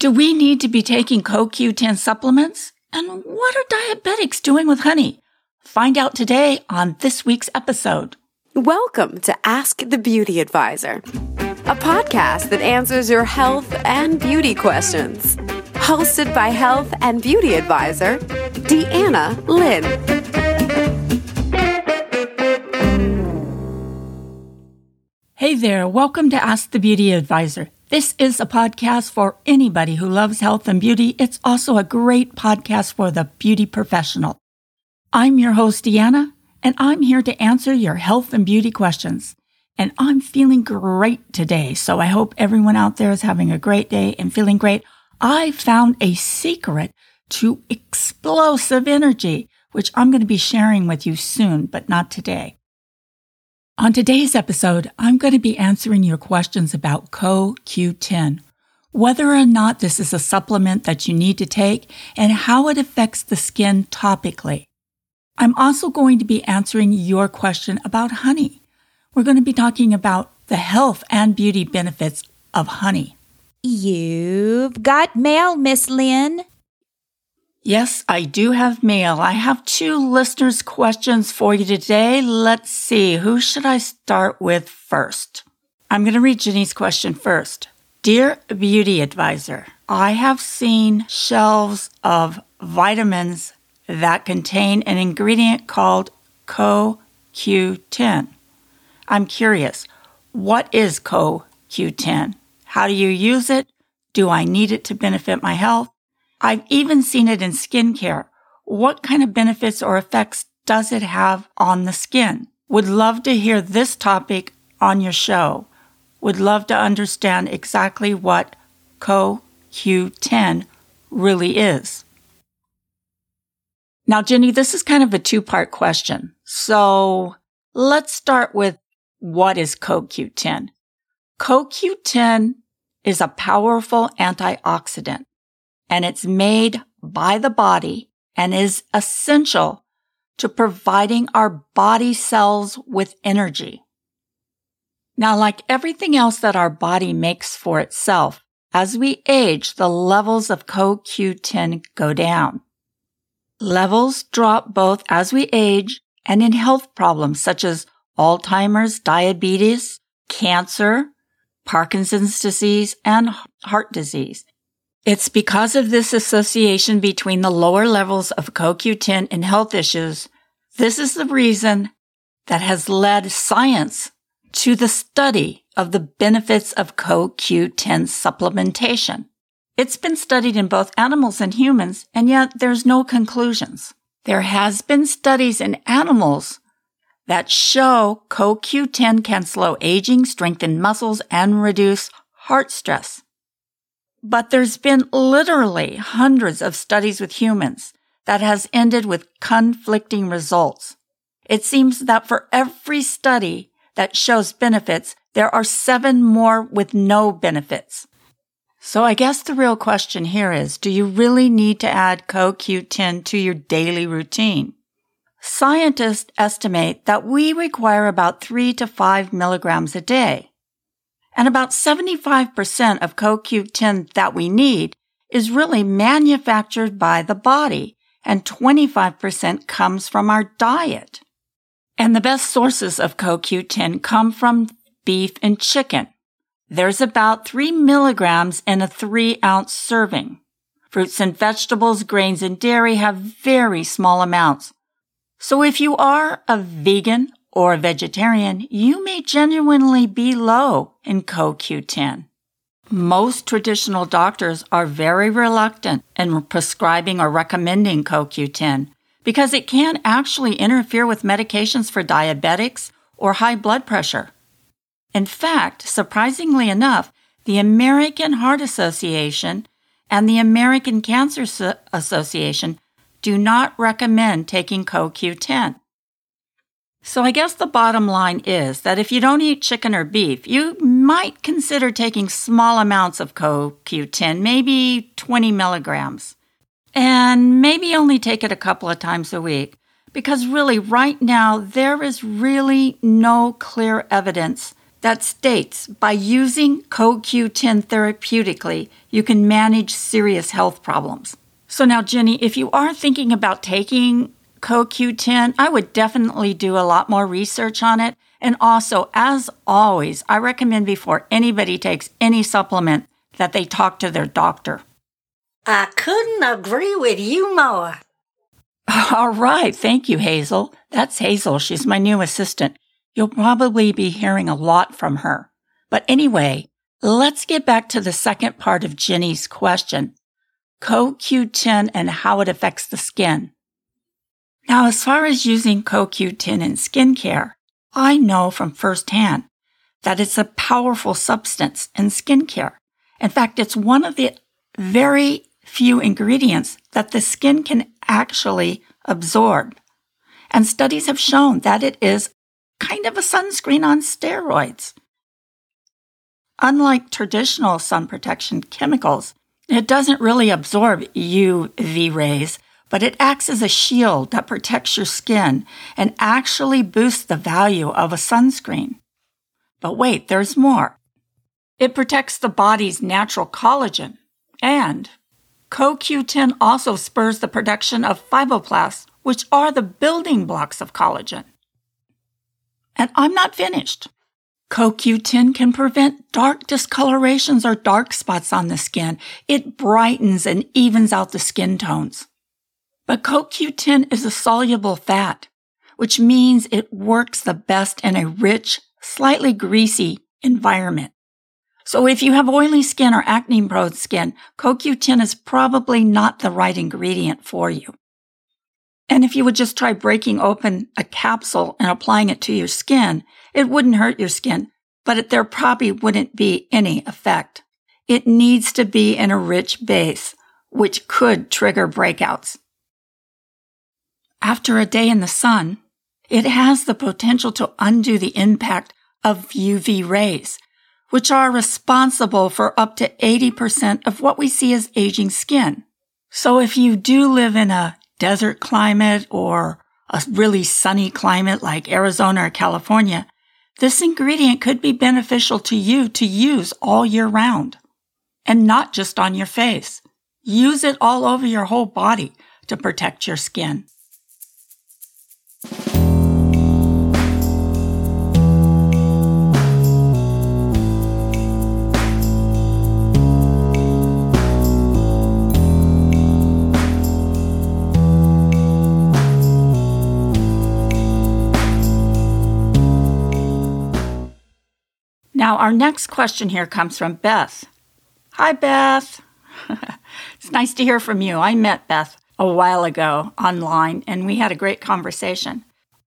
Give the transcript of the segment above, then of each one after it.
Do we need to be taking CoQ10 supplements? And what are diabetics doing with honey? Find out today on this week's episode. Welcome to Ask the Beauty Advisor, a podcast that answers your health and beauty questions. Hosted by health and beauty advisor, Deanna Lynn. Hey there, welcome to Ask the Beauty Advisor. This is a podcast for anybody who loves health and beauty. It's also a great podcast for the beauty professional. I'm your host, Deanna, and I'm here to answer your health and beauty questions. And I'm feeling great today. So I hope everyone out there is having a great day and feeling great. I found a secret to explosive energy, which I'm going to be sharing with you soon, but not today. On today's episode, I'm going to be answering your questions about CoQ10, whether or not this is a supplement that you need to take, and how it affects the skin topically. I'm also going to be answering your question about honey. We're going to be talking about the health and beauty benefits of honey. You've got mail, Miss Lynn. Yes, I do have mail. I have two listeners' questions for you today. Let's see, who should I start with first? I'm going to read Jenny's question first. Dear Beauty Advisor, I have seen shelves of vitamins that contain an ingredient called CoQ10. I'm curious, what is CoQ10? How do you use it? Do I need it to benefit my health? I've even seen it in skincare. What kind of benefits or effects does it have on the skin? Would love to hear this topic on your show. Would love to understand exactly what CoQ10 really is. Now, Jenny, this is kind of a two part question. So let's start with what is CoQ10? CoQ10 is a powerful antioxidant and it's made by the body and is essential to providing our body cells with energy. Now, like everything else that our body makes for itself, as we age, the levels of CoQ10 go down. Levels drop both as we age and in health problems such as Alzheimer's, diabetes, cancer, Parkinson's disease, and heart disease. It's because of this association between the lower levels of CoQ10 and health issues. This is the reason that has led science to the study of the benefits of CoQ10 supplementation. It's been studied in both animals and humans, and yet there's no conclusions. There has been studies in animals that show CoQ10 can slow aging, strengthen muscles, and reduce heart stress. But there's been literally hundreds of studies with humans that has ended with conflicting results. It seems that for every study that shows benefits, there are seven more with no benefits. So I guess the real question here is, do you really need to add CoQ10 to your daily routine? Scientists estimate that we require about three to five milligrams a day. And about 75% of CoQ10 that we need is really manufactured by the body, and 25% comes from our diet. And the best sources of CoQ10 come from beef and chicken. There's about 3 milligrams in a 3 ounce serving. Fruits and vegetables, grains, and dairy have very small amounts. So if you are a vegan or a vegetarian, you may genuinely be low in CoQ10. Most traditional doctors are very reluctant in prescribing or recommending CoQ10 because it can actually interfere with medications for diabetics or high blood pressure. In fact, surprisingly enough, the American Heart Association and the American Cancer Association do not recommend taking CoQ10. So I guess the bottom line is that if you don't eat chicken or beef, you might consider taking small amounts of CoQ10, maybe 20 milligrams, and maybe only take it a couple of times a week. Because really, right now, there is really no clear evidence that states by using CoQ10 therapeutically, you can manage serious health problems. So now, Jenny, if you are thinking about taking CoQ10, I would definitely do a lot more research on it. And also, as always, I recommend before anybody takes any supplement that they talk to their doctor. I couldn't agree with you more. All right. Thank you, Hazel. That's Hazel. She's my new assistant. You'll probably be hearing a lot from her. But anyway, let's get back to the second part of Jenny's question. CoQ10 and how it affects the skin. Now, as far as using CoQ10 in skincare, I know from firsthand that it's a powerful substance in skincare. In fact, it's one of the very few ingredients that the skin can actually absorb. And studies have shown that it is kind of a sunscreen on steroids. Unlike traditional sun protection chemicals, it doesn't really absorb UV rays, but it acts as a shield that protects your skin and actually boosts the value of a sunscreen. But wait, there's more. It protects the body's natural collagen, and CoQ10 also spurs the production of fibroblasts, which are the building blocks of collagen. And I'm not finished. CoQ10 can prevent dark discolorations or dark spots on the skin. It brightens and evens out the skin tones. But CoQ10 is a soluble fat, which means it works the best in a rich, slightly greasy environment. So if you have oily skin or acne prone skin, CoQ10 is probably not the right ingredient for you. And if you would just try breaking open a capsule and applying it to your skin, it wouldn't hurt your skin, but there probably wouldn't be any effect. It needs to be in a rich base, which could trigger breakouts. After a day in the sun, it has the potential to undo the impact of UV rays, which are responsible for up to 80% of what we see as aging skin. So if you do live in a desert climate or a really sunny climate like Arizona or California, this ingredient could be beneficial to you to use all year round. And not just on your face. Use it all over your whole body to protect your skin. Now, our next question here comes from Beth. Hi, Beth. it's nice to hear from you. I met Beth a while ago online and we had a great conversation.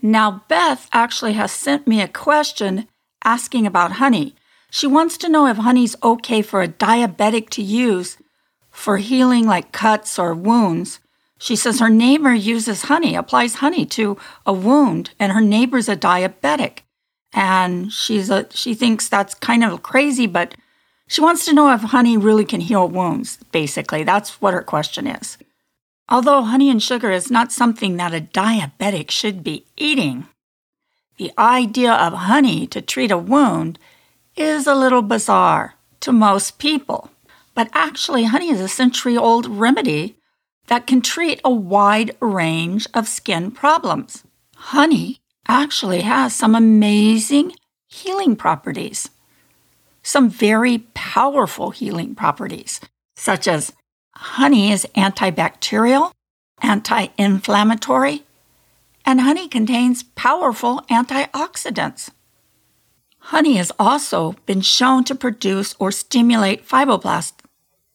Now, Beth actually has sent me a question asking about honey. She wants to know if honey's okay for a diabetic to use for healing like cuts or wounds. She says her neighbor uses honey, applies honey to a wound, and her neighbor's a diabetic and she's a she thinks that's kind of crazy, but she wants to know if honey really can heal wounds. Basically, that's what her question is. Although honey and sugar is not something that a diabetic should be eating, the idea of honey to treat a wound is a little bizarre to most people. But actually, honey is a century old remedy that can treat a wide range of skin problems. Honey actually has some amazing healing properties, some very powerful healing properties, such as honey is antibacterial, anti inflammatory, and honey contains powerful antioxidants. Honey has also been shown to produce or stimulate fibroblasts,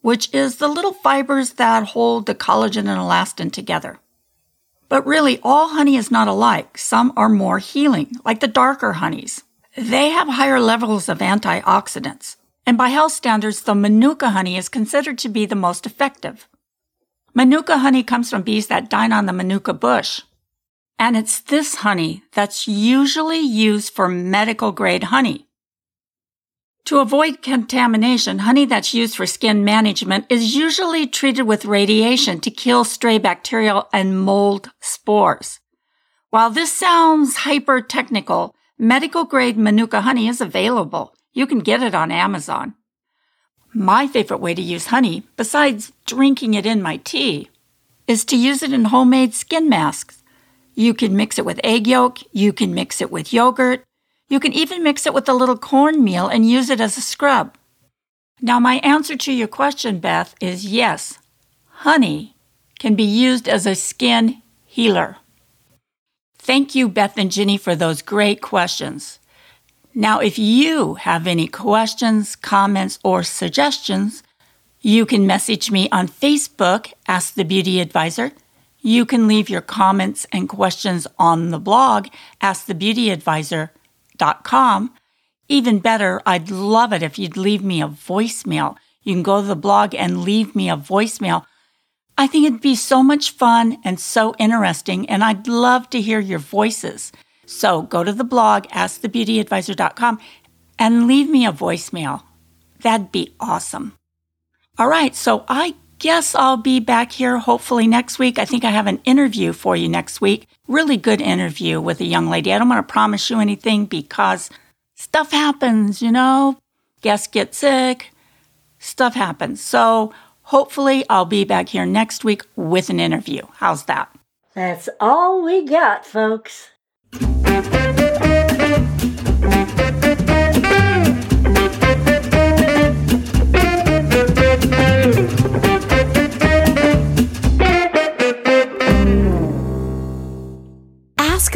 which is the little fibers that hold the collagen and elastin together. But really, all honey is not alike. Some are more healing, like the darker honeys. They have higher levels of antioxidants. And by health standards, the Manuka honey is considered to be the most effective. Manuka honey comes from bees that dine on the Manuka bush. And it's this honey that's usually used for medical grade honey. To avoid contamination, honey that's used for skin management is usually treated with radiation to kill stray bacterial and mold spores. While this sounds hyper technical, Medical grade Manuka honey is available. You can get it on Amazon. My favorite way to use honey, besides drinking it in my tea, is to use it in homemade skin masks. You can mix it with egg yolk, you can mix it with yogurt, you can even mix it with a little cornmeal and use it as a scrub. Now, my answer to your question, Beth, is yes, honey can be used as a skin healer. Thank you, Beth and Ginny, for those great questions. Now, if you have any questions, comments, or suggestions, you can message me on Facebook, Ask the Beauty Advisor. You can leave your comments and questions on the blog, AskTheBeautyAdvisor.com. Even better, I'd love it if you'd leave me a voicemail. You can go to the blog and leave me a voicemail. I think it'd be so much fun and so interesting, and I'd love to hear your voices. So go to the blog, askthebeautyadvisor.com, and leave me a voicemail. That'd be awesome. All right, so I guess I'll be back here hopefully next week. I think I have an interview for you next week. Really good interview with a young lady. I don't want to promise you anything because stuff happens, you know? Guests get sick, stuff happens. So hopefully I'll be back here next week with an interview. How's that? That's all we got, folks.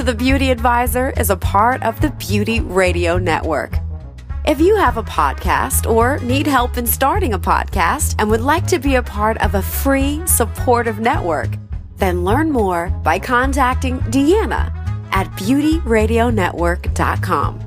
The Beauty Advisor is a part of the Beauty Radio Network. If you have a podcast or need help in starting a podcast and would like to be a part of a free, supportive network, then learn more by contacting Deanna at beautyradionetwork.com.